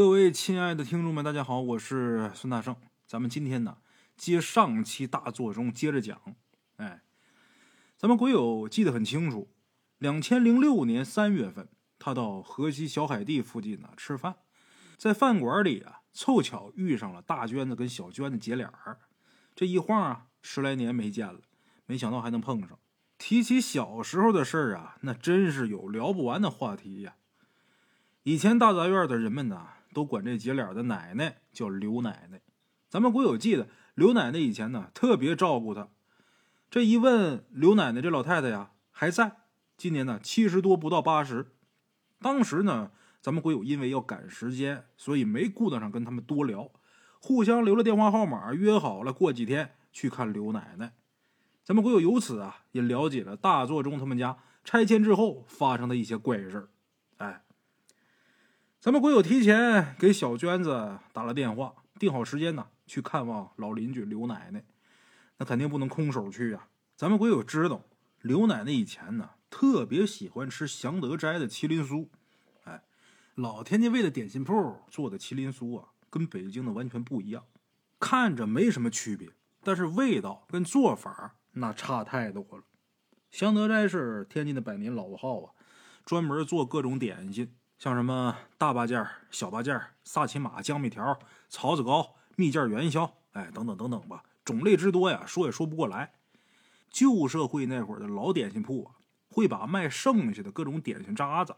各位亲爱的听众们，大家好，我是孙大圣。咱们今天呢，接上期大作中接着讲。哎，咱们鬼友记得很清楚，两千零六年三月份，他到河西小海地附近呢吃饭，在饭馆里啊，凑巧遇上了大娟子跟小娟子姐俩儿。这一晃啊，十来年没见了，没想到还能碰上。提起小时候的事儿啊，那真是有聊不完的话题呀。以前大杂院的人们呢，都管这姐俩的奶奶叫刘奶奶。咱们国友记得，刘奶奶以前呢特别照顾她。这一问，刘奶奶这老太太呀还在，今年呢七十多，不到八十。当时呢，咱们国友因为要赶时间，所以没顾得上跟他们多聊，互相留了电话号码，约好了过几天去看刘奶奶。咱们国友由此啊，也了解了大作中他们家拆迁之后发生的一些怪事哎，咱们鬼友提前给小娟子打了电话，定好时间呢，去看望老邻居刘奶奶。那肯定不能空手去呀。咱们鬼友知道，刘奶奶以前呢特别喜欢吃祥德斋的麒麟酥。哎，老天津卫的点心铺做的麒麟酥啊，跟北京的完全不一样，看着没什么区别，但是味道跟做法。那差太多了。祥德斋是天津的百年老字号啊，专门做各种点心，像什么大八件、小八件、萨其马、江米条、槽子糕、蜜饯元宵，哎，等等等等吧，种类之多呀，说也说不过来。旧社会那会儿的老点心铺啊，会把卖剩下的各种点心渣子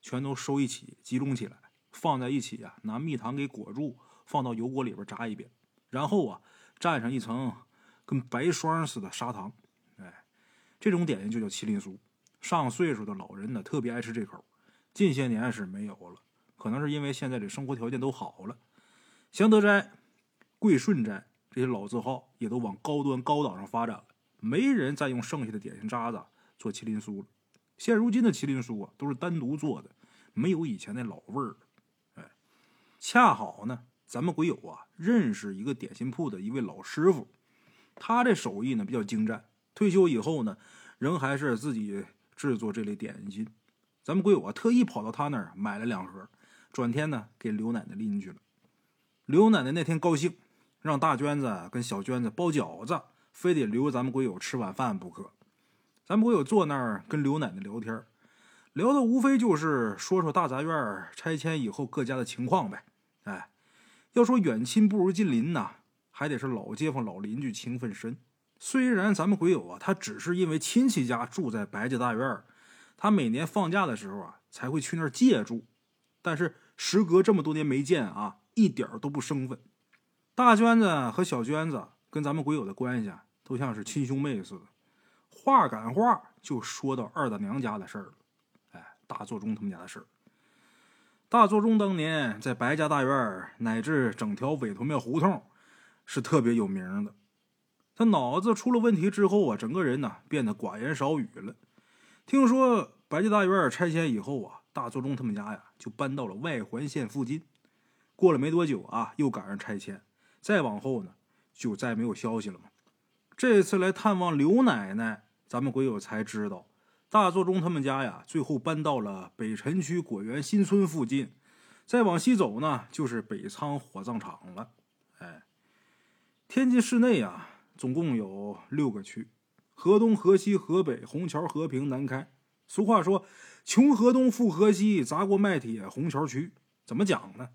全都收一起，集中起来，放在一起啊，拿蜜糖给裹住，放到油锅里边炸一遍，然后啊，蘸上一层。跟白霜似的砂糖，哎，这种点心就叫麒麟酥。上岁数的老人呢，特别爱吃这口。近些年是没有了，可能是因为现在这生活条件都好了。祥德斋、贵顺斋这些老字号也都往高端高档上发展了，没人再用剩下的点心渣子做麒麟酥了。现如今的麒麟酥啊，都是单独做的，没有以前那老味儿了。哎，恰好呢，咱们鬼友啊认识一个点心铺的一位老师傅。他这手艺呢比较精湛，退休以后呢，仍还是自己制作这类点心。咱们鬼友啊特意跑到他那儿买了两盒，转天呢给刘奶奶拎去了。刘奶奶那天高兴，让大娟子跟小娟子包饺子，非得留咱们鬼友吃晚饭不可。咱们鬼友坐那儿跟刘奶奶聊天，聊的无非就是说说大杂院拆迁以后各家的情况呗。哎，要说远亲不如近邻呐。还得是老街坊、老邻居情分深。虽然咱们鬼友啊，他只是因为亲戚家住在白家大院他每年放假的时候啊，才会去那儿借住。但是时隔这么多年没见啊，一点都不生分。大娟子和小娟子跟咱们鬼友的关系啊，都像是亲兄妹似的。话赶话就说到二大娘家的事儿了。哎，大作中他们家的事儿。大作中当年在白家大院乃至整条委托庙胡同。是特别有名的。他脑子出了问题之后啊，整个人呢变得寡言少语了。听说白家大院拆迁以后啊，大作中他们家呀就搬到了外环线附近。过了没多久啊，又赶上拆迁，再往后呢就再没有消息了嘛。这次来探望刘奶奶，咱们鬼友才知道，大作中他们家呀最后搬到了北辰区果园新村附近。再往西走呢，就是北仓火葬场了。哎。天津市内啊，总共有六个区：河东、河西、河北、虹桥、和平、南开。俗话说“穷河东，富河西，砸锅卖铁虹桥区”。怎么讲呢？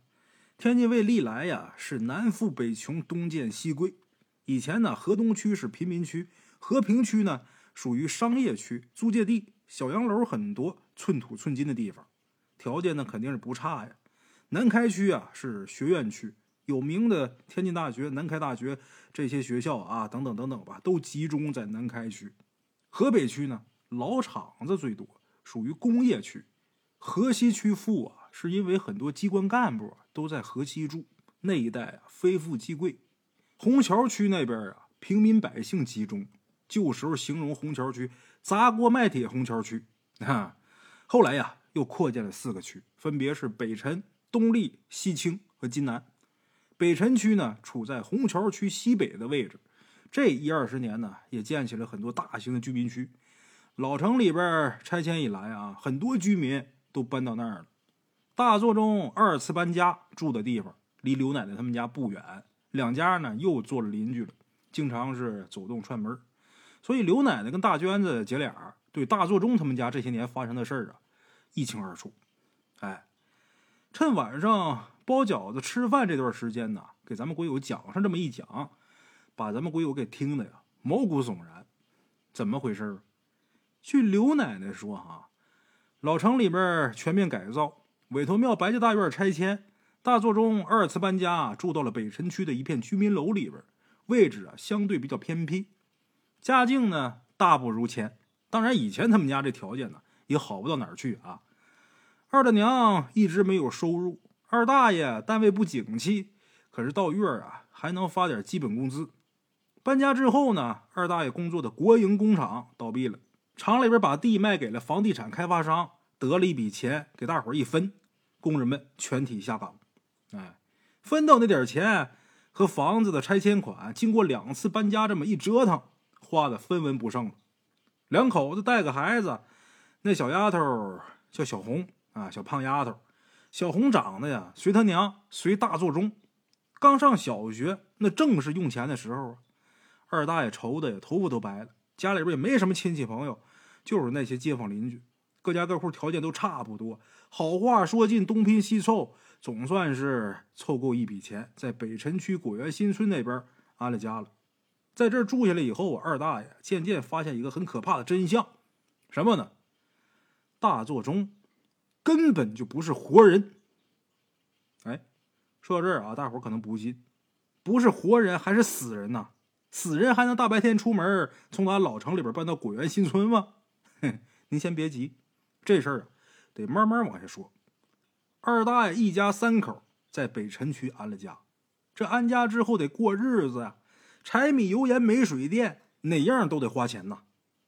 天津卫历来呀是南富北穷，东贱西贵。以前呢，河东区是贫民区，和平区呢属于商业区，租界地，小洋楼很多，寸土寸金的地方，条件呢肯定是不差呀。南开区啊是学院区。有名的天津大学、南开大学这些学校啊，等等等等吧，都集中在南开区。河北区呢，老厂子最多，属于工业区。河西区富啊，是因为很多机关干部都在河西住，那一带啊，非富即贵。虹桥区那边啊，平民百姓集中，旧时候形容虹桥区“砸锅卖铁虹桥区”啊。后来呀，又扩建了四个区，分别是北辰、东丽、西青和津南。北辰区呢，处在虹桥区西北的位置。这一二十年呢，也建起了很多大型的居民区。老城里边拆迁以来啊，很多居民都搬到那儿了。大作中二次搬家，住的地方离刘奶奶他们家不远，两家呢又做了邻居了，经常是走动串门。所以刘奶奶跟大娟子姐俩对大作中他们家这些年发生的事儿啊一清二楚。哎，趁晚上包饺子吃饭这段时间呢，给咱们鬼友讲上这么一讲，把咱们鬼友给听的呀毛骨悚然。怎么回事？据刘奶奶说，哈，老城里边全面改造，委托庙白家大院拆迁，大作中二次搬家，住到了北辰区的一片居民楼里边，位置啊相对比较偏僻。家境呢大不如前，当然以前他们家这条件呢也好不到哪儿去啊。二大娘一直没有收入，二大爷单位不景气，可是到月啊还能发点基本工资。搬家之后呢，二大爷工作的国营工厂倒闭了，厂里边把地卖给了房地产开发商，得了一笔钱给大伙一分，工人们全体下岗。哎，分到那点钱和房子的拆迁款，经过两次搬家这么一折腾。花的分文不剩了，两口子带个孩子，那小丫头叫小红啊，小胖丫头。小红长得呀，随他娘，随大作中。刚上小学，那正是用钱的时候啊。二大爷愁的呀，头发都白了。家里边也没什么亲戚朋友，就是那些街坊邻居，各家各户条件都差不多。好话说尽，东拼西凑，总算是凑够一笔钱，在北辰区果园新村那边安了家了。在这住下来以后，二大爷渐渐发现一个很可怕的真相，什么呢？大作中根本就不是活人。哎，说到这儿啊，大伙可能不信，不是活人还是死人呐？死人还能大白天出门，从咱老城里边搬到果园新村吗？您先别急，这事儿啊得慢慢往下说。二大爷一家三口在北辰区安了家，这安家之后得过日子呀。柴米油盐没水电，哪样都得花钱呐。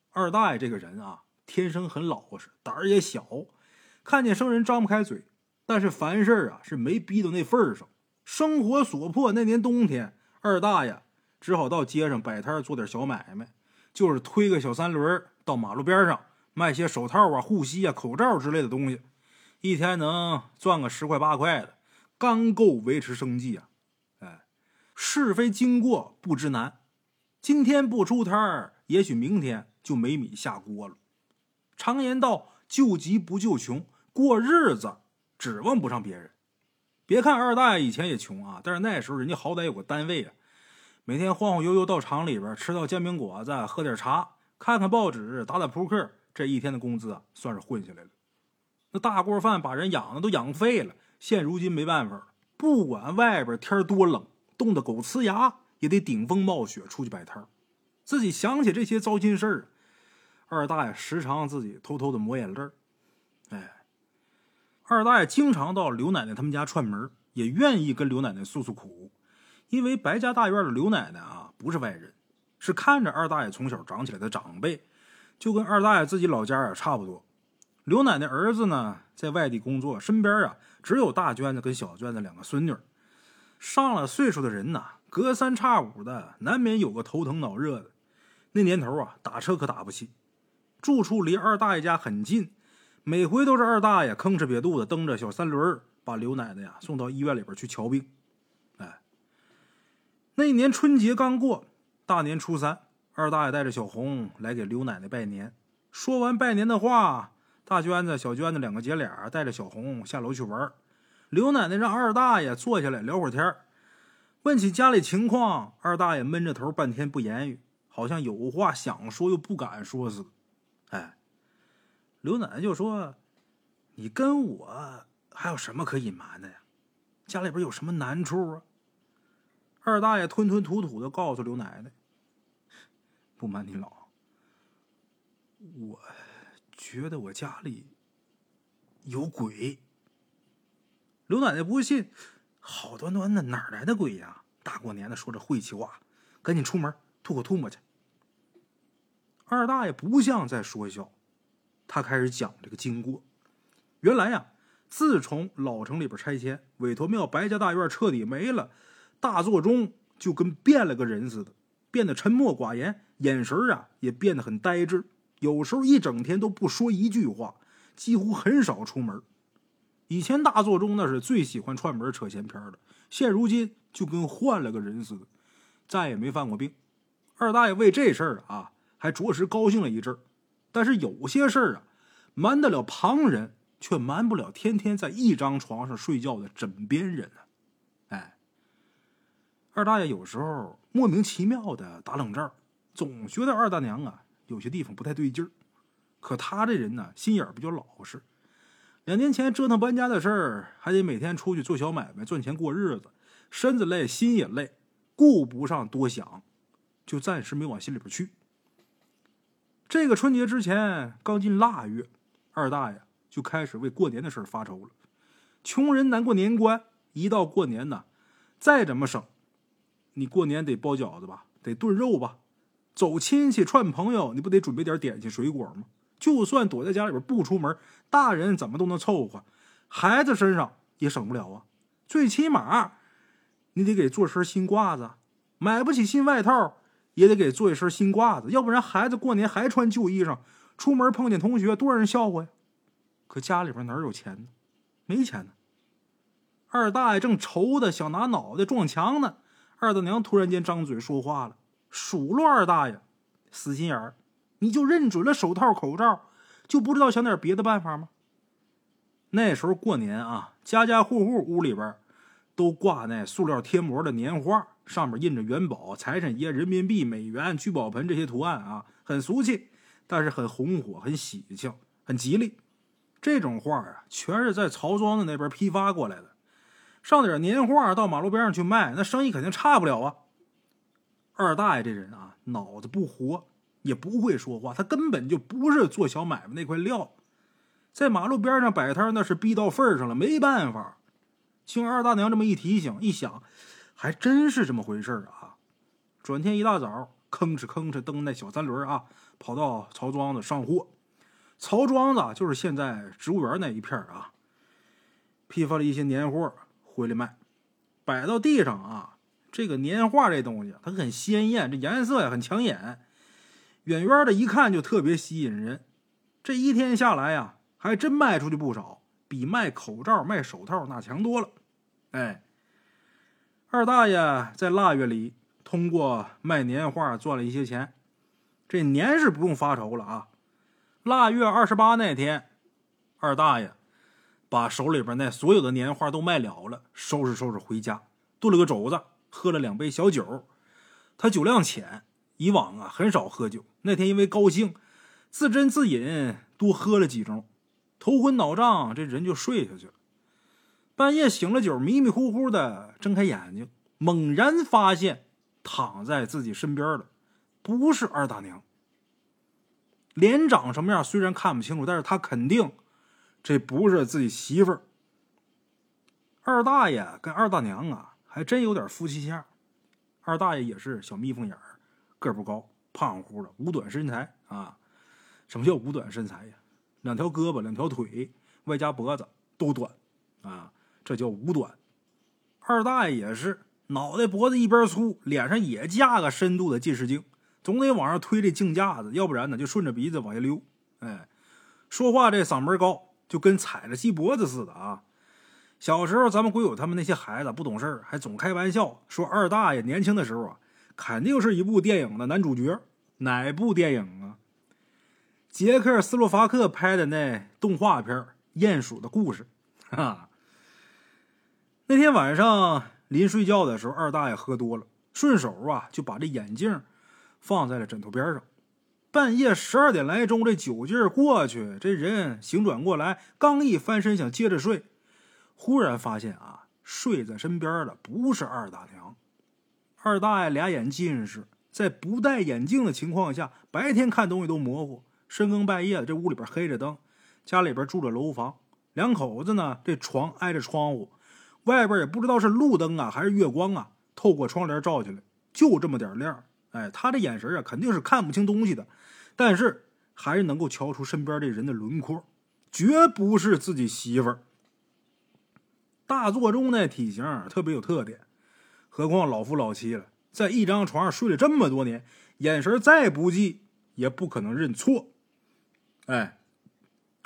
二大爷这个人啊，天生很老实，胆儿也小，看见生人张不开嘴。但是凡事啊，是没逼到那份上。生活所迫，那年冬天，二大爷只好到街上摆摊做点小买卖，就是推个小三轮到马路边上卖些手套啊、护膝啊、口罩之类的东西，一天能赚个十块八块的，刚够维持生计啊。哎是非经过不知难，今天不出摊儿，也许明天就没米下锅了。常言道：“救急不救穷，过日子指望不上别人。”别看二大爷以前也穷啊，但是那时候人家好歹有个单位啊，每天晃晃悠悠到厂里边吃到煎饼果子，喝点茶，看看报纸，打打扑克，这一天的工资啊，算是混下来了。那大锅饭把人养的都养废了，现如今没办法，不管外边天多冷。冻得狗呲牙，也得顶风冒雪出去摆摊自己想起这些糟心事儿，二大爷时常自己偷偷的抹眼泪哎，二大爷经常到刘奶奶他们家串门，也愿意跟刘奶奶诉诉苦，因为白家大院的刘奶奶啊不是外人，是看着二大爷从小长起来的长辈，就跟二大爷自己老家啊差不多。刘奶奶儿子呢在外地工作，身边啊只有大娟子跟小娟子两个孙女。上了岁数的人呐，隔三差五的难免有个头疼脑热的。那年头啊，打车可打不起，住处离二大爷家很近，每回都是二大爷吭哧瘪肚子蹬着小三轮把刘奶奶呀送到医院里边去瞧病。哎，那年春节刚过，大年初三，二大爷带着小红来给刘奶奶拜年。说完拜年的话，大娟子、小娟子两个姐俩带着小红下楼去玩。刘奶奶让二大爷坐下来聊会儿天问起家里情况，二大爷闷着头半天不言语，好像有话想说又不敢说似的。哎，刘奶奶就说：“你跟我还有什么可隐瞒的呀？家里边有什么难处啊？”二大爷吞吞吐吐的告诉刘奶奶：“不瞒您老，我觉得我家里有鬼。”刘奶奶不信，好端端的哪来的鬼呀？大过年的说着晦气话，赶紧出门吐口唾沫去。二大爷不像在说笑，他开始讲这个经过。原来呀，自从老城里边拆迁，委托庙白家大院彻底没了，大作中就跟变了个人似的，变得沉默寡言，眼神啊也变得很呆滞，有时候一整天都不说一句话，几乎很少出门。以前大作中那是最喜欢串门扯闲篇的，现如今就跟换了个人似的，再也没犯过病。二大爷为这事儿啊，还着实高兴了一阵但是有些事儿啊，瞒得了旁人，却瞒不了天天在一张床上睡觉的枕边人啊！哎，二大爷有时候莫名其妙的打冷战，总觉得二大娘啊有些地方不太对劲儿。可他这人呢，心眼比较老实。两年前折腾搬家的事儿，还得每天出去做小买卖赚钱过日子，身子累，心也累，顾不上多想。就暂时没往心里边去。这个春节之前刚进腊月，二大爷就开始为过年的事发愁了。穷人难过年关，一到过年呢，再怎么省，你过年得包饺子吧，得炖肉吧，走亲戚串朋友，你不得准备点点心水果吗？就算躲在家里边不出门，大人怎么都能凑合，孩子身上也省不了啊。最起码，你得给做身新褂子，买不起新外套。也得给做一身新褂子，要不然孩子过年还穿旧衣裳，出门碰见同学，多让人笑话呀！可家里边哪有钱呢？没钱呢。二大爷正愁的想拿脑袋撞墙呢，二大娘突然间张嘴说话了，数落二大爷死心眼儿，你就认准了手套口罩，就不知道想点别的办法吗？那时候过年啊，家家户户屋里边都挂那塑料贴膜的年画。上面印着元宝、财神爷、人民币、美元、聚宝盆这些图案啊，很俗气，但是很红火、很喜庆、很吉利。这种画啊，全是在曹庄子那边批发过来的。上点年画到马路边上去卖，那生意肯定差不了啊。二大爷这人啊，脑子不活，也不会说话，他根本就不是做小买卖那块料。在马路边上摆摊，那是逼到份上了，没办法。经二大娘这么一提醒，一想。还真是这么回事啊！转天一大早，吭哧吭哧蹬那小三轮啊，跑到曹庄子上货。曹庄子就是现在植物园那一片啊，批发了一些年货回来卖，摆到地上啊。这个年画这东西，它很鲜艳，这颜色呀很抢眼，远远的一看就特别吸引人。这一天下来呀，还真卖出去不少，比卖口罩、卖手套那强多了。哎。二大爷在腊月里通过卖年画赚了一些钱，这年是不用发愁了啊。腊月二十八那天，二大爷把手里边那所有的年画都卖了了，收拾收拾回家，炖了个肘子，喝了两杯小酒。他酒量浅，以往啊很少喝酒。那天因为高兴，自斟自饮，多喝了几盅，头昏脑胀，这人就睡下去了。半夜醒了酒，迷迷糊糊的睁开眼睛，猛然发现躺在自己身边的不是二大娘。脸长什么样虽然看不清楚，但是他肯定这不是自己媳妇儿。二大爷跟二大娘啊，还真有点夫妻相。二大爷也是小蜜蜂眼儿，个不高，胖乎的，五短身材啊。什么叫五短身材呀？两条胳膊，两条腿，外加脖子都短啊。这叫五短，二大爷也是脑袋脖子一边粗，脸上也架个深度的近视镜，总得往上推这镜架子，要不然呢就顺着鼻子往下溜。哎，说话这嗓门高，就跟踩着鸡脖子似的啊。小时候咱们鬼友他们那些孩子不懂事还总开玩笑说二大爷年轻的时候啊，肯定是一部电影的男主角。哪部电影啊？捷克斯洛伐克拍的那动画片《鼹鼠的故事》哈。那天晚上临睡觉的时候，二大爷喝多了，顺手啊就把这眼镜放在了枕头边上。半夜十二点来钟，这酒劲儿过去，这人醒转过来，刚一翻身想接着睡，忽然发现啊，睡在身边的不是二大娘。二大爷俩眼近视，在不戴眼镜的情况下，白天看东西都模糊。深更半夜的，这屋里边黑着灯，家里边住着楼房，两口子呢，这床挨着窗户。外边也不知道是路灯啊还是月光啊，透过窗帘照进来，就这么点亮。哎，他这眼神啊，肯定是看不清东西的，但是还是能够瞧出身边这人的轮廓，绝不是自己媳妇儿。大座中那体型特别有特点，何况老夫老妻了，在一张床上睡了这么多年，眼神再不济也不可能认错。哎，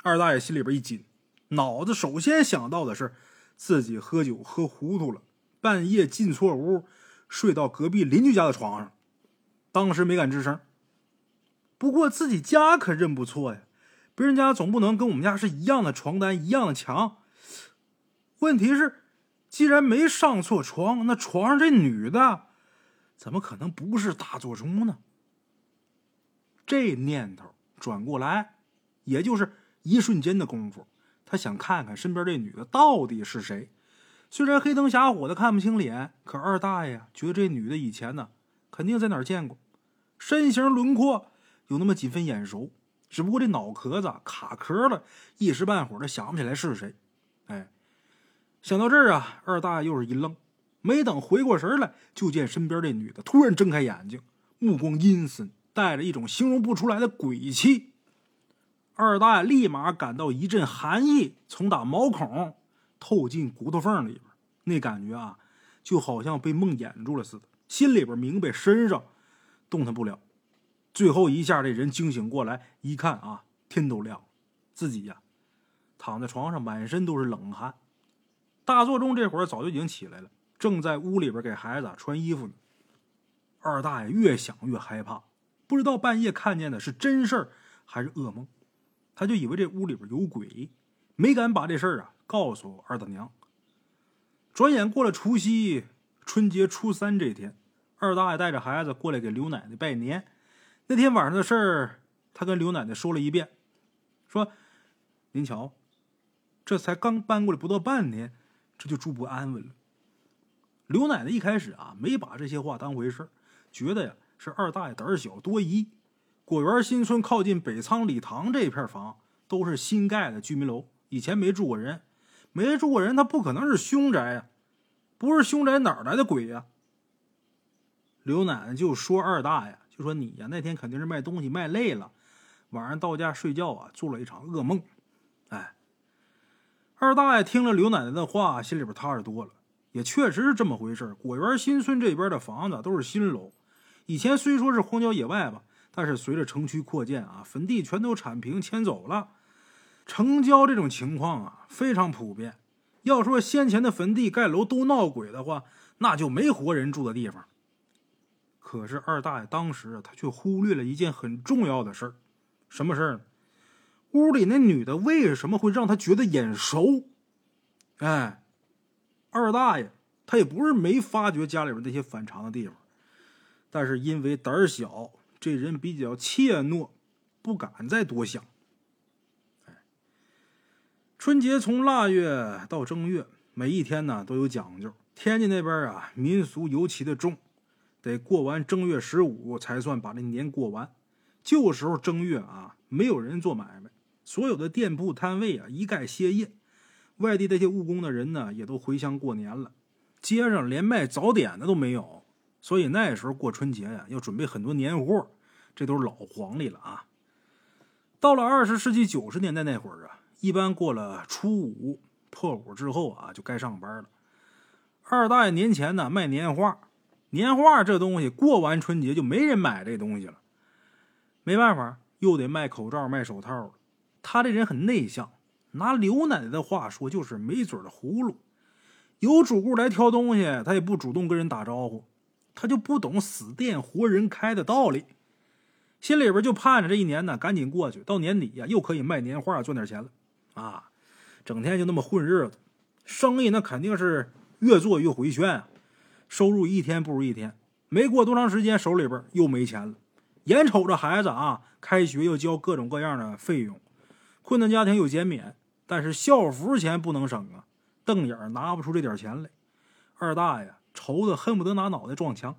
二大爷心里边一紧，脑子首先想到的是自己喝酒喝糊涂了，半夜进错屋，睡到隔壁邻居家的床上。当时没敢吱声。不过自己家可认不错呀，别人家总不能跟我们家是一样的床单、一样的墙。问题是，既然没上错床，那床上这女的，怎么可能不是大座钟呢？这念头转过来，也就是一瞬间的功夫，他想看看身边这女的到底是谁。虽然黑灯瞎火的看不清脸，可二大爷觉得这女的以前呢，肯定在哪儿见过，身形轮廓。有那么几分眼熟，只不过这脑壳子卡壳了，一时半会儿的想不起来是谁。哎，想到这儿啊，二大爷又是一愣，没等回过神来，就见身边这女的突然睁开眼睛，目光阴森，带着一种形容不出来的鬼气。二大爷立马感到一阵寒意从打毛孔透进骨头缝里边，那感觉啊，就好像被梦魇住了似的，心里边明白，身上动弹不了。最后一下，这人惊醒过来，一看啊，天都亮了，自己呀，躺在床上，满身都是冷汗。大座钟这会儿早就已经起来了，正在屋里边给孩子穿衣服呢。二大爷越想越害怕，不知道半夜看见的是真事儿还是噩梦，他就以为这屋里边有鬼，没敢把这事儿啊告诉二大娘。转眼过了除夕，春节初三这天，二大爷带着孩子过来给刘奶奶拜年。那天晚上的事儿，他跟刘奶奶说了一遍，说：“您瞧，这才刚搬过来不到半年，这就住不安稳了。”刘奶奶一开始啊，没把这些话当回事觉得呀是二大爷胆小多疑。果园新村靠近北仓礼堂这片房都是新盖的居民楼，以前没住过人，没住过人，他不可能是凶宅呀，不是凶宅哪来的鬼呀？刘奶奶就说二大爷。就说你呀，那天肯定是卖东西卖累了，晚上到家睡觉啊，做了一场噩梦。哎，二大爷听了刘奶奶的话，心里边踏实多了，也确实是这么回事果园新村这边的房子都是新楼，以前虽说是荒郊野外吧，但是随着城区扩建啊，坟地全都铲平迁走了，城郊这种情况啊非常普遍。要说先前的坟地盖楼都闹鬼的话，那就没活人住的地方。可是二大爷当时他却忽略了一件很重要的事儿，什么事儿呢？屋里那女的为什么会让他觉得眼熟？哎，二大爷他也不是没发觉家里边那些反常的地方，但是因为胆小，这人比较怯懦，不敢再多想。春节从腊月到正月，每一天呢都有讲究。天津那边啊，民俗尤其的重。得过完正月十五才算把这年过完。旧时候正月啊，没有人做买卖，所有的店铺摊位啊一概歇业。外地那些务工的人呢，也都回乡过年了。街上连卖早点的都没有，所以那时候过春节呀，要准备很多年货，这都是老黄历了啊。到了二十世纪九十年代那会儿啊，一般过了初五破五之后啊，就该上班了。二大爷年前呢卖年画。年画这东西过完春节就没人买这东西了，没办法，又得卖口罩、卖手套了。他这人很内向，拿刘奶奶的话说，就是没嘴的葫芦。有主顾来挑东西，他也不主动跟人打招呼，他就不懂死店活人开的道理。心里边就盼着这一年呢赶紧过去，到年底呀又可以卖年画赚点钱了。啊，整天就那么混日子，生意那肯定是越做越回旋啊。收入一天不如一天，没过多长时间，手里边又没钱了。眼瞅着孩子啊，开学又交各种各样的费用，困难家庭有减免，但是校服钱不能省啊，瞪眼拿不出这点钱来。二大爷愁得恨不得拿脑袋撞墙。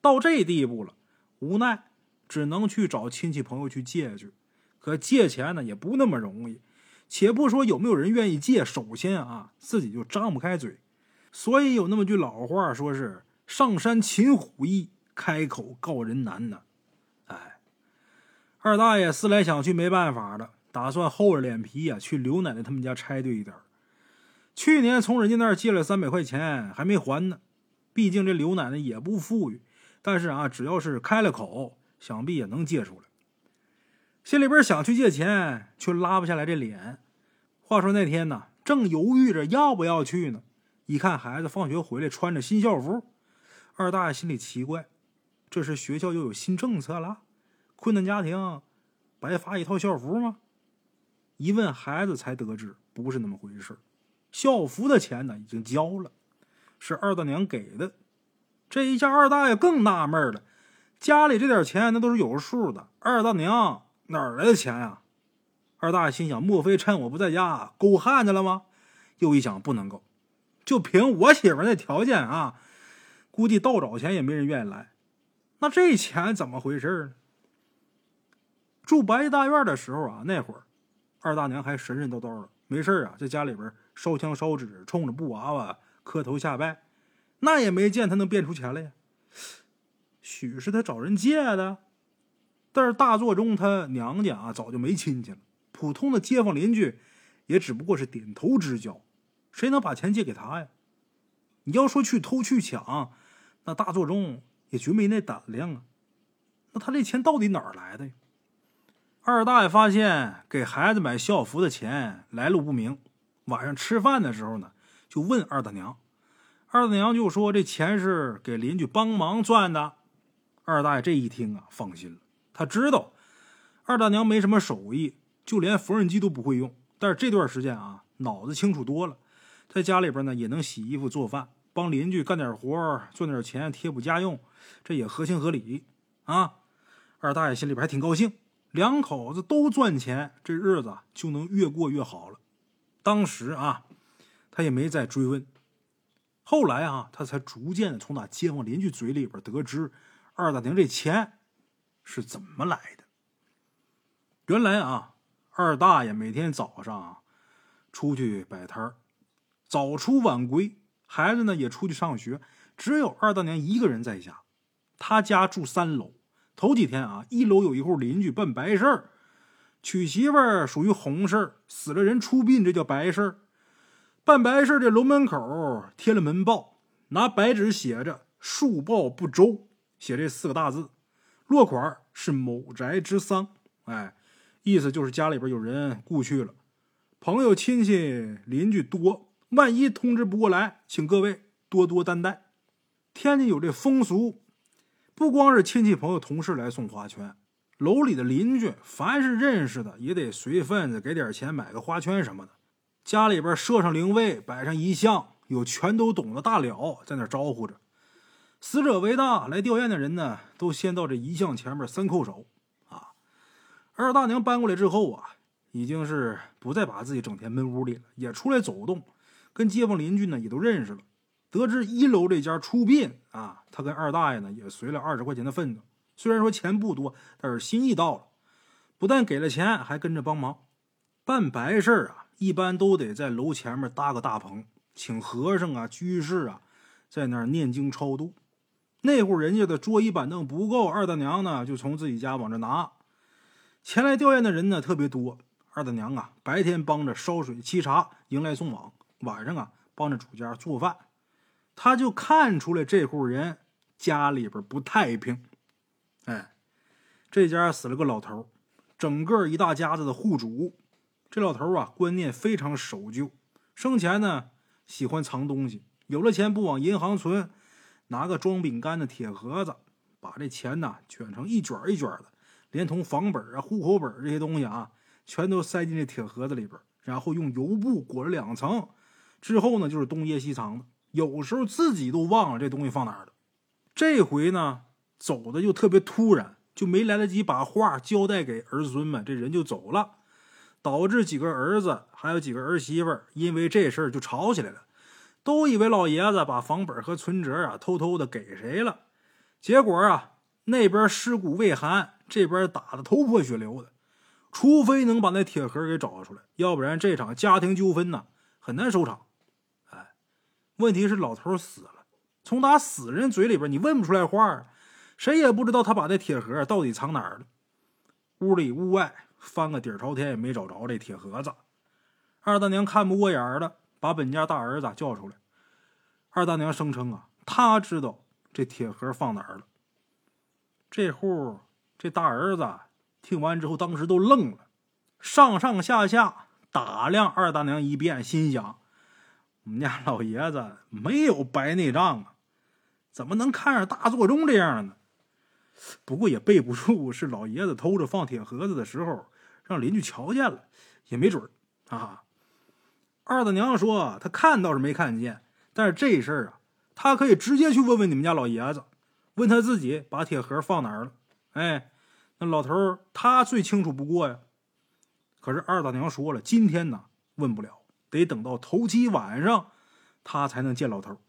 到这地步了，无奈只能去找亲戚朋友去借去。可借钱呢，也不那么容易。且不说有没有人愿意借，首先啊，自己就张不开嘴。所以有那么句老话，说是“上山擒虎易，开口告人难”呢。哎，二大爷思来想去，没办法了，打算厚着脸皮呀，去刘奶奶他们家拆对一点。去年从人家那儿借了三百块钱，还没还呢。毕竟这刘奶奶也不富裕，但是啊，只要是开了口，想必也能借出来。心里边想去借钱，却拉不下来这脸。话说那天呢，正犹豫着要不要去呢，一看孩子放学回来穿着新校服，二大爷心里奇怪，这是学校又有新政策了？困难家庭白发一套校服吗？一问孩子才得知不是那么回事，校服的钱呢已经交了，是二大娘给的。这一下二大爷更纳闷了，家里这点钱那都是有数的，二大娘哪儿来的钱呀？二大爷心想：莫非趁我不在家勾汉子了吗？又一想，不能够，就凭我媳妇那条件啊，估计倒找钱也没人愿意来。那这钱怎么回事呢？住白家大院的时候啊，那会儿二大娘还神神叨叨的，没事啊，在家里边烧香烧纸，冲着布娃娃磕头下拜。那也没见她能变出钱来呀，许是他找人借的。但是大作中他娘家啊早就没亲戚了，普通的街坊邻居也只不过是点头之交，谁能把钱借给他呀？你要说去偷去抢，那大作中也绝没那胆量啊。那他这钱到底哪儿来的呀？二大爷发现给孩子买校服的钱来路不明，晚上吃饭的时候呢，就问二大娘。二大娘就说：“这钱是给邻居帮忙赚的。”二大爷这一听啊，放心了。他知道二大娘没什么手艺，就连缝纫机都不会用。但是这段时间啊，脑子清楚多了，在家里边呢也能洗衣服、做饭，帮邻居干点活，赚点钱贴补家用，这也合情合理啊。二大爷心里边还挺高兴，两口子都赚钱，这日子就能越过越好了。当时啊，他也没再追问。后来啊，他才逐渐的从那街坊邻居嘴里边得知，二大娘这钱是怎么来的。原来啊，二大爷每天早上出去摆摊，早出晚归，孩子呢也出去上学，只有二大娘一个人在家。他家住三楼，头几天啊，一楼有一户邻居办白事儿，娶媳妇儿属于红事儿，死了人出殡这叫白事儿。办白事儿这楼门口贴了门报，拿白纸写着“树报不周”，写这四个大字，落款是某宅之丧。哎，意思就是家里边有人故去了，朋友、亲戚、邻居多，万一通知不过来，请各位多多担待。天津有这风俗，不光是亲戚、朋友、同事来送花圈，楼里的邻居凡是认识的，也得随份子给点钱买个花圈什么的。家里边设上灵位，摆上遗像，有全都懂的大了在那招呼着。死者为大，来吊唁的人呢，都先到这遗像前面三叩首。啊，二大娘搬过来之后啊，已经是不再把自己整天闷屋里了，也出来走动，跟街坊邻居呢也都认识了。得知一楼这家出殡啊，他跟二大爷呢也随了二十块钱的份子。虽然说钱不多，但是心意到了，不但给了钱，还跟着帮忙办白事啊。一般都得在楼前面搭个大棚，请和尚啊、居士啊，在那儿念经超度。那户人家的桌椅板凳不够，二大娘呢就从自己家往这拿。前来吊唁的人呢特别多，二大娘啊白天帮着烧水沏茶迎来送往，晚上啊帮着主家做饭。他就看出来这户人家里边不太平。哎，这家死了个老头，整个一大家子的户主。这老头啊，观念非常守旧。生前呢，喜欢藏东西，有了钱不往银行存，拿个装饼干的铁盒子，把这钱呢卷成一卷一卷的，连同房本啊、户口本这些东西啊，全都塞进这铁盒子里边，然后用油布裹了两层，之后呢就是东掖西藏的，有时候自己都忘了这东西放哪儿了。这回呢，走的就特别突然，就没来得及把话交代给儿孙们，这人就走了。导致几个儿子还有几个儿媳妇因为这事儿就吵起来了，都以为老爷子把房本和存折啊偷偷的给谁了，结果啊那边尸骨未寒，这边打的头破血流的，除非能把那铁盒给找出来，要不然这场家庭纠纷呢很难收场。哎，问题是老头死了，从他死人嘴里边你问不出来话，谁也不知道他把那铁盒到底藏哪儿了，屋里屋外。翻个底朝天也没找着这铁盒子，二大娘看不过眼儿了，把本家大儿子叫出来。二大娘声称啊，他知道这铁盒放哪儿了。这户这大儿子听完之后，当时都愣了，上上下下打量二大娘一遍，心想：我们家老爷子没有白内障啊，怎么能看上大座钟这样呢？不过也备不住是老爷子偷着放铁盒子的时候，让邻居瞧见了，也没准啊。二大娘说：“她看倒是没看见，但是这事儿啊，她可以直接去问问你们家老爷子，问他自己把铁盒放哪儿了。哎，那老头他最清楚不过呀。可是二大娘说了，今天呢问不了，得等到头七晚上，他才能见老头。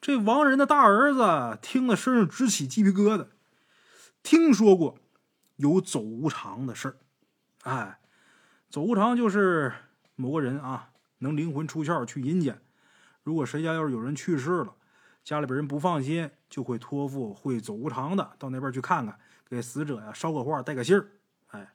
这亡人的大儿子听得，身上直起鸡皮疙瘩。听说过有走无常的事儿，哎，走无常就是。”某个人啊，能灵魂出窍去阴间。如果谁家要是有人去世了，家里边人不放心，就会托付会走无常的到那边去看看，给死者呀捎个话，带个信儿。哎，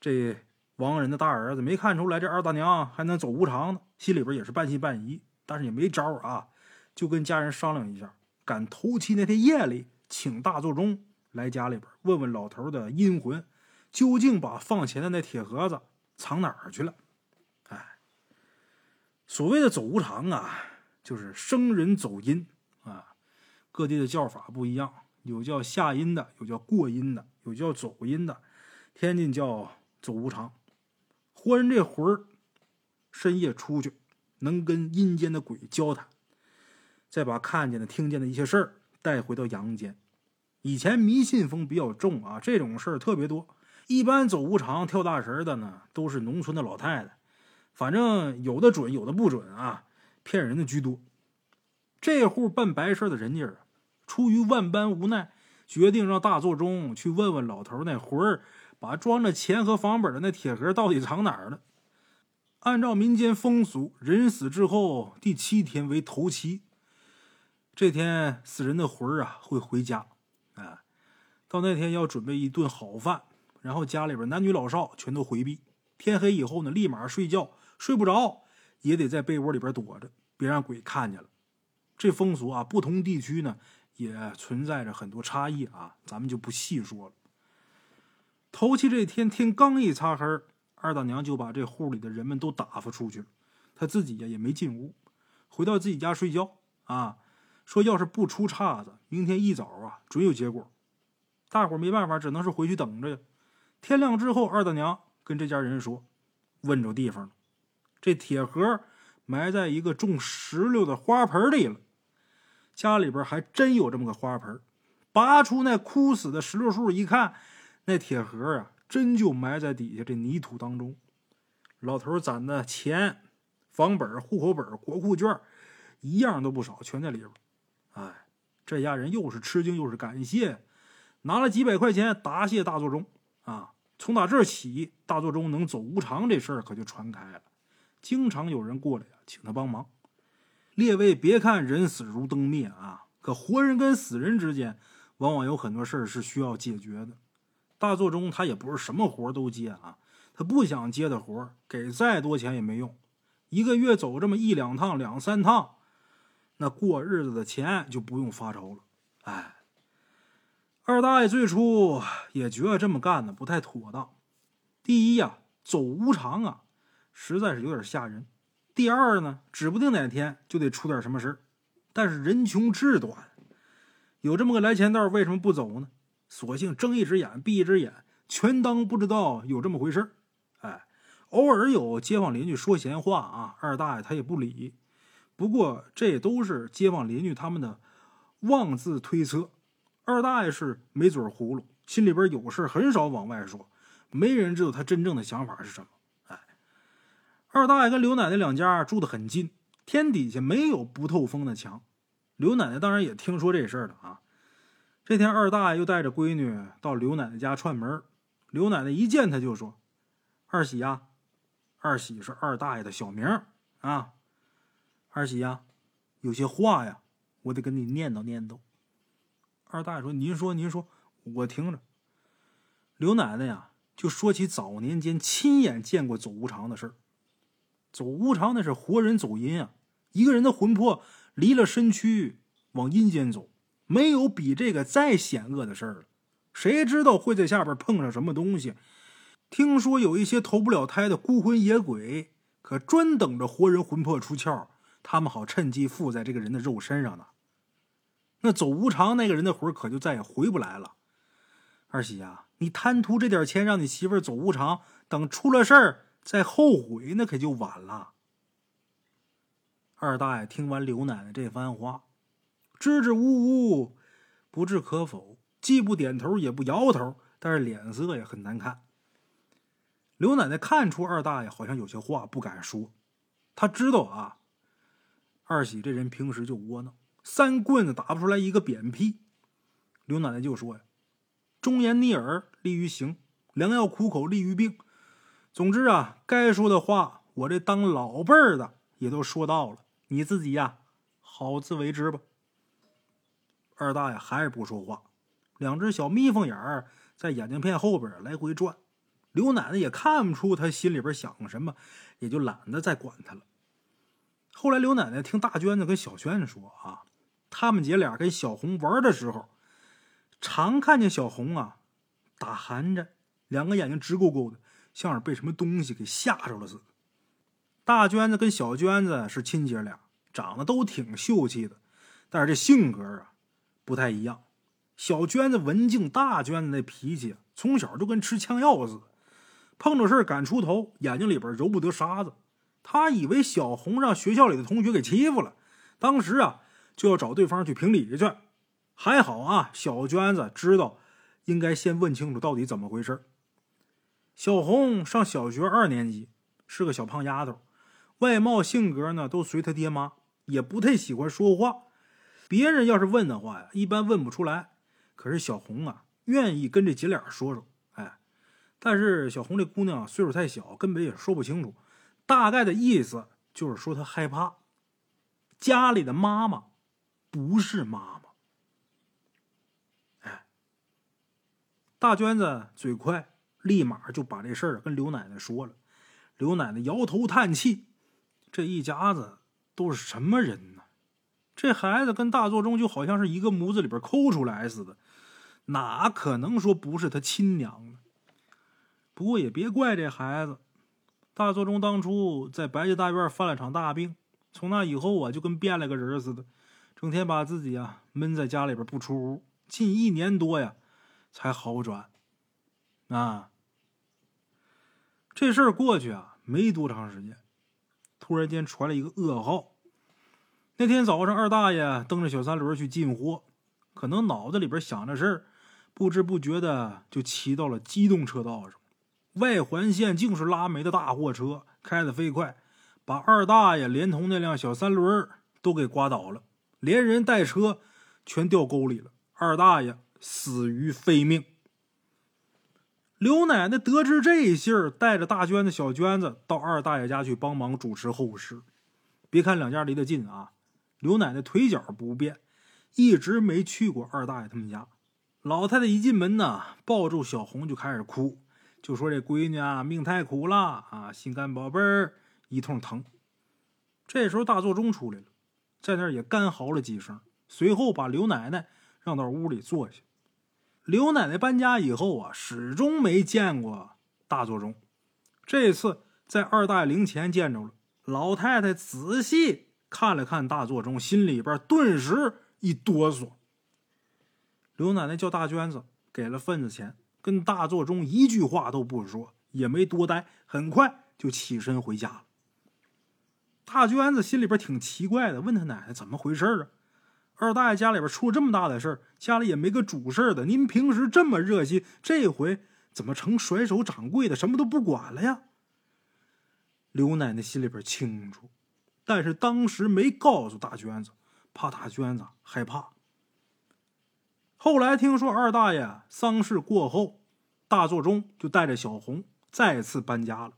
这亡人的大儿子没看出来这二大娘还能走无常呢，心里边也是半信半疑，但是也没招啊，就跟家人商量一下，赶头七那天夜里，请大座钟来家里边问问老头的阴魂，究竟把放钱的那铁盒子藏哪儿去了。所谓的走无常啊，就是生人走阴啊。各地的叫法不一样，有叫下阴的，有叫过阴的，有叫走阴的。天津叫走无常，活人这魂儿深夜出去，能跟阴间的鬼交谈，再把看见的、听见的一些事儿带回到阳间。以前迷信风比较重啊，这种事儿特别多。一般走无常、跳大神的呢，都是农村的老太太。反正有的准，有的不准啊，骗人的居多。这户办白事的人家，出于万般无奈，决定让大座钟去问问老头那魂儿，把装着钱和房本的那铁盒到底藏哪儿了。按照民间风俗，人死之后第七天为头七，这天死人的魂儿啊会回家，啊，到那天要准备一顿好饭，然后家里边男女老少全都回避，天黑以后呢，立马睡觉。睡不着，也得在被窝里边躲着，别让鬼看见了。这风俗啊，不同地区呢也存在着很多差异啊，咱们就不细说了。头七这天天刚一擦黑，二大娘就把这户里的人们都打发出去了，她自己呀也没进屋，回到自己家睡觉啊。说要是不出岔子，明天一早啊准有结果。大伙没办法，只能是回去等着呀。天亮之后，二大娘跟这家人说，问着地方了。这铁盒埋在一个种石榴的花盆里了，家里边还真有这么个花盆。拔出那枯死的石榴树一看，那铁盒啊，真就埋在底下这泥土当中。老头攒的钱、房本、户口本、国库券，一样都不少，全在里边。哎，这家人又是吃惊又是感谢，拿了几百块钱答谢大座钟啊。从打这起，大座钟能走无常这事儿可就传开了。经常有人过来呀，请他帮忙。列位别看人死如灯灭啊，可活人跟死人之间，往往有很多事儿是需要解决的。大作中他也不是什么活都接啊，他不想接的活，给再多钱也没用。一个月走这么一两趟、两三趟，那过日子的钱就不用发愁了。哎，二大爷最初也觉得这么干呢不太妥当。第一呀，走无常啊。实在是有点吓人。第二呢，指不定哪天就得出点什么事。但是人穷志短，有这么个来钱道，为什么不走呢？索性睁一只眼闭一只眼，全当不知道有这么回事儿。哎，偶尔有街坊邻居说闲话啊，二大爷他也不理。不过这都是街坊邻居他们的妄自推测。二大爷是没嘴葫芦，心里边有事很少往外说，没人知道他真正的想法是什么。二大爷跟刘奶奶两家住得很近，天底下没有不透风的墙。刘奶奶当然也听说这事儿了啊。这天，二大爷又带着闺女到刘奶奶家串门。刘奶奶一见他就说：“二喜呀，二喜是二大爷的小名啊。二喜呀，有些话呀，我得跟你念叨念叨。”二大爷说：“您说，您说，我听着。”刘奶奶呀，就说起早年间亲眼见过走无常的事儿。走无常那是活人走阴啊！一个人的魂魄离了身躯往阴间走，没有比这个再险恶的事儿了。谁知道会在下边碰上什么东西？听说有一些投不了胎的孤魂野鬼，可专等着活人魂魄出窍，他们好趁机附在这个人的肉身上呢。那走无常那个人的魂可就再也回不来了。二喜呀，你贪图这点钱让你媳妇走无常，等出了事儿再后悔，那可就晚了。二大爷听完刘奶奶这番话，支支吾吾，不置可否，既不点头也不摇头，但是脸色也很难看。刘奶奶看出二大爷好像有些话不敢说，她知道啊，二喜这人平时就窝囊，三棍子打不出来一个扁屁。刘奶奶就说呀。忠言逆耳利于行，良药苦口利于病。总之啊，该说的话，我这当老辈儿的也都说到了。你自己呀，好自为之吧。二大爷还是不说话，两只小眯缝眼儿在眼镜片后边来回转。刘奶奶也看不出他心里边想什么，也就懒得再管他了。后来，刘奶奶听大娟子跟小娟子说啊，他们姐俩跟小红玩的时候。常看见小红啊，打寒颤，两个眼睛直勾勾的，像是被什么东西给吓着了似的。大娟子跟小娟子是亲姐俩，长得都挺秀气的，但是这性格啊不太一样。小娟子文静，大娟子那脾气从小就跟吃枪药似的，碰着事敢出头，眼睛里边揉不得沙子。他以为小红让学校里的同学给欺负了，当时啊就要找对方去评理去。还好啊，小娟子知道应该先问清楚到底怎么回事。小红上小学二年级，是个小胖丫头，外貌性格呢都随她爹妈，也不太喜欢说话。别人要是问的话呀，一般问不出来。可是小红啊，愿意跟这姐俩说说。哎，但是小红这姑娘岁数太小，根本也说不清楚。大概的意思就是说她害怕家里的妈妈不是妈妈。哎大娟子嘴快，立马就把这事儿跟刘奶奶说了。刘奶奶摇头叹气：“这一家子都是什么人呢？这孩子跟大作中就好像是一个模子里边抠出来似的，哪可能说不是他亲娘呢？不过也别怪这孩子，大作中当初在白家大院犯了场大病，从那以后啊，就跟变了个人似的，整天把自己啊闷在家里边不出屋，近一年多呀。”才好转，啊！这事儿过去啊，没多长时间，突然间传来一个噩耗。那天早上，二大爷蹬着小三轮去进货，可能脑子里边想着事儿，不知不觉的就骑到了机动车道上。外环线竟是拉煤的大货车，开得飞快，把二大爷连同那辆小三轮都给刮倒了，连人带车全掉沟里了。二大爷。死于非命。刘奶奶得知这一信儿，带着大娟子、小娟子到二大爷家去帮忙主持后事。别看两家离得近啊，刘奶奶腿脚不便，一直没去过二大爷他们家。老太太一进门呢，抱住小红就开始哭，就说这闺女啊命太苦了啊，心肝宝贝儿一通疼。这时候大座中出来了，在那儿也干嚎了几声，随后把刘奶奶让到屋里坐下。刘奶奶搬家以后啊，始终没见过大作中。这次在二大爷灵前见着了。老太太仔细看了看大作中，心里边顿时一哆嗦。刘奶奶叫大娟子给了份子钱，跟大作中一句话都不说，也没多待，很快就起身回家了。大娟子心里边挺奇怪的，问他奶奶怎么回事啊？二大爷家里边出了这么大的事儿，家里也没个主事的。您平时这么热心，这回怎么成甩手掌柜的，什么都不管了呀？刘奶奶心里边清楚，但是当时没告诉大娟子，怕大娟子害怕。后来听说二大爷丧事过后，大作中就带着小红再次搬家了，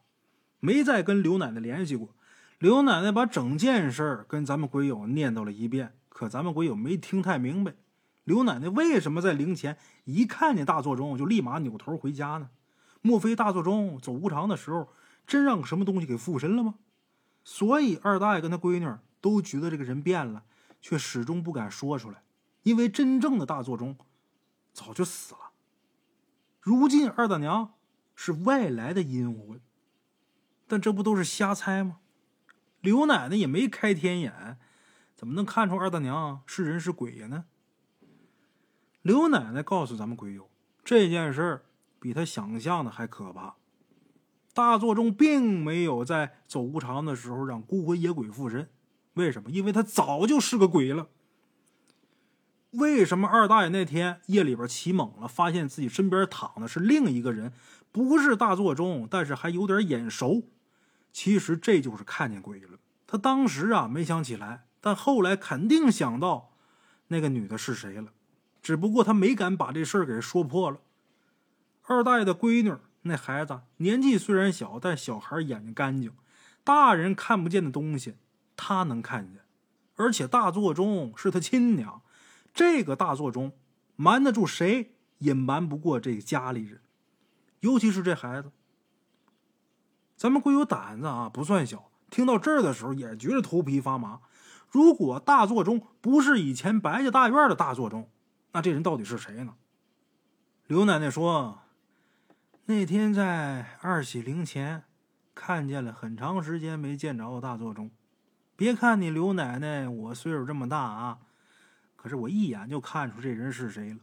没再跟刘奶奶联系过。刘奶奶把整件事跟咱们鬼友念叨了一遍。可咱们鬼友没听太明白，刘奶奶为什么在灵前一看见大座钟就立马扭头回家呢？莫非大座钟走无常的时候真让什么东西给附身了吗？所以二大爷跟他闺女都觉得这个人变了，却始终不敢说出来，因为真正的大座钟早就死了。如今二大娘是外来的阴魂。但这不都是瞎猜吗？刘奶奶也没开天眼，怎么能看出二大娘是人是鬼呀呢？刘奶奶告诉咱们鬼友，这件事儿比他想象的还可怕。大作中并没有在走无常的时候让孤魂野鬼附身，为什么？因为他早就是个鬼了。为什么二大爷那天夜里边起猛了，发现自己身边躺的是另一个人，不是大作中，但是还有点眼熟？其实这就是看见鬼了。他当时啊没想起来，但后来肯定想到那个女的是谁了。只不过他没敢把这事儿给说破了。二大爷的闺女那孩子年纪虽然小，但小孩眼睛干净，大人看不见的东西他能看见。而且大作中是他亲娘。这个大作中，瞒得住谁，也瞒不过这家里人，尤其是这孩子。咱们鬼友胆子啊不算小，听到这儿的时候也觉得头皮发麻。如果大作中不是以前白家大院的大作中，那这人到底是谁呢？刘奶奶说，那天在二喜灵前看见了，很长时间没见着的大作中。别看你刘奶奶，我岁数这么大啊。可是我一眼就看出这人是谁了，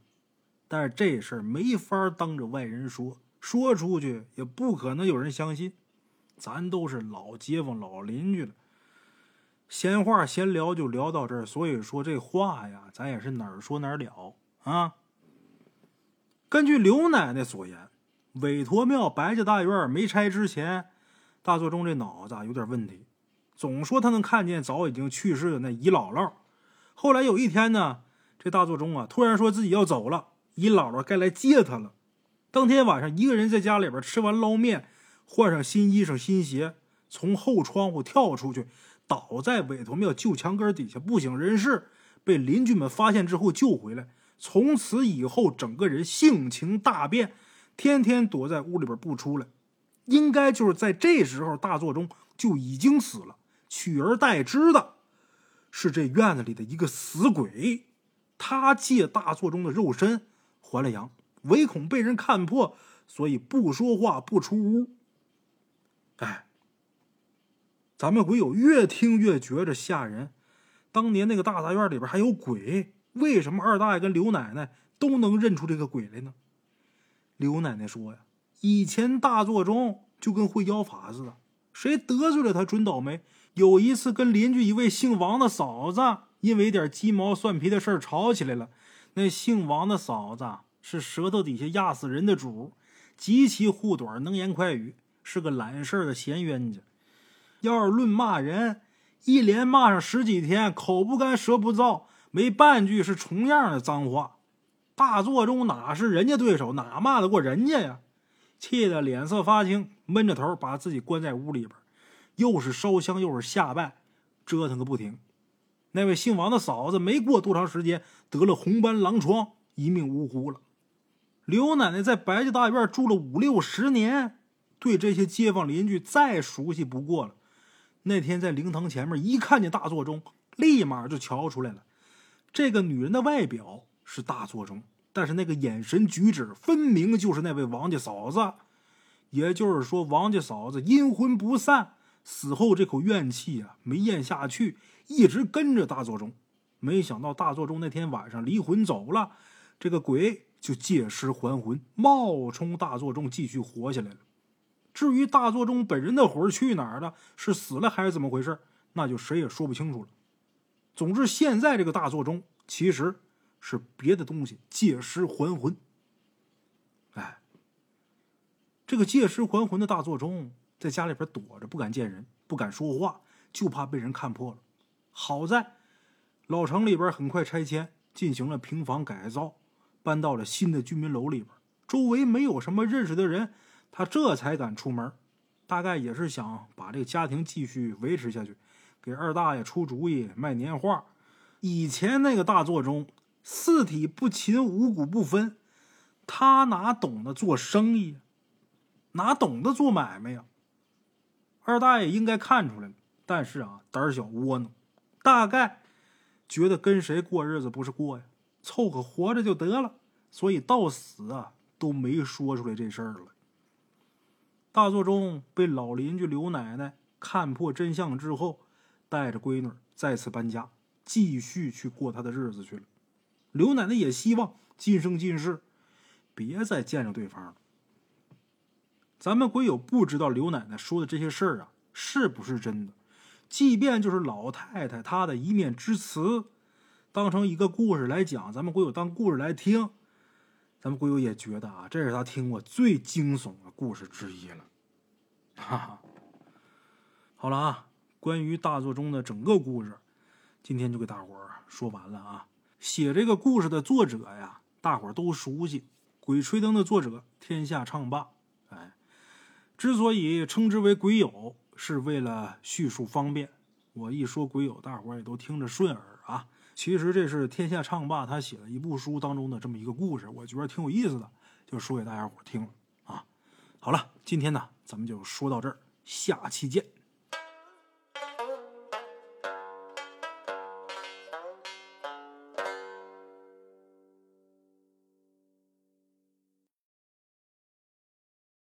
但是这事儿没法当着外人说，说出去也不可能有人相信。咱都是老街坊、老邻居了，闲话闲聊就聊到这儿。所以说这话呀，咱也是哪儿说哪儿了啊。根据刘奶奶所言，韦陀庙白家大院没拆之前，大作中这脑子有点问题，总说他能看见早已经去世的那姨姥姥。后来有一天呢，这大作中啊突然说自己要走了，姨姥姥该来接他了。当天晚上，一个人在家里边吃完捞面，换上新衣裳新鞋，从后窗户跳出去，倒在韦陀庙旧墙根底下不省人事。被邻居们发现之后救回来，从此以后整个人性情大变，天天躲在屋里边不出来。应该就是在这时候，大作中就已经死了，取而代之的。是这院子里的一个死鬼，他借大作中的肉身还了阳，唯恐被人看破，所以不说话不出屋。哎，咱们鬼友越听越觉着吓人。当年那个大杂院里边还有鬼，为什么二大爷跟刘奶奶都能认出这个鬼来呢？刘奶奶说呀，以前大作中就跟会妖法似的，谁得罪了他准倒霉。有一次，跟邻居一位姓王的嫂子因为点鸡毛蒜皮的事儿吵起来了。那姓王的嫂子是舌头底下压死人的主，极其护短，能言快语，是个懒事儿的闲冤家。要是论骂人，一连骂上十几天，口不干舌不燥，没半句是重样的脏话。大作中哪是人家对手，哪骂得过人家呀？气得脸色发青，闷着头把自己关在屋里边。又是烧香，又是下拜，折腾个不停。那位姓王的嫂子没过多长时间得了红斑狼疮，一命呜呼了。刘奶奶在白家大院住了五六十年，对这些街坊邻居再熟悉不过了。那天在灵堂前面一看见大座钟，立马就瞧出来了。这个女人的外表是大座钟，但是那个眼神举止分明就是那位王家嫂子。也就是说，王家嫂子阴魂不散。死后这口怨气啊没咽下去，一直跟着大作中。没想到大作中那天晚上离魂走了，这个鬼就借尸还魂，冒充大作中继续活下来了。至于大作中本人的魂去哪儿了，是死了还是怎么回事，那就谁也说不清楚了。总之，现在这个大作中其实是别的东西借尸还魂。哎，这个借尸还魂的大作中。在家里边躲着，不敢见人，不敢说话，就怕被人看破了。好在老城里边很快拆迁，进行了平房改造，搬到了新的居民楼里边，周围没有什么认识的人，他这才敢出门。大概也是想把这个家庭继续维持下去，给二大爷出主意卖年画。以前那个大作中四体不勤，五谷不分，他哪懂得做生意，哪懂得做买卖呀？二大爷应该看出来了，但是啊，胆小窝囊，大概觉得跟谁过日子不是过呀，凑合活着就得了，所以到死啊都没说出来这事儿了。大作中被老邻居刘奶奶看破真相之后，带着闺女再次搬家，继续去过她的日子去了。刘奶奶也希望今生今世别再见着对方了。咱们鬼友不知道刘奶奶说的这些事儿啊是不是真的，即便就是老太太她的一面之词，当成一个故事来讲，咱们鬼友当故事来听，咱们鬼友也觉得啊，这是他听过最惊悚的故事之一了。哈哈，好了啊，关于大作中的整个故事，今天就给大伙儿说完了啊。写这个故事的作者呀，大伙儿都熟悉，《鬼吹灯》的作者天下唱罢。哎，之所以称之为鬼友，是为了叙述方便。我一说鬼友，大伙儿也都听着顺耳啊。其实这是天下唱罢他写了一部书当中的这么一个故事，我觉得挺有意思的，就说给大家伙听了啊。好了，今天呢，咱们就说到这儿，下期见。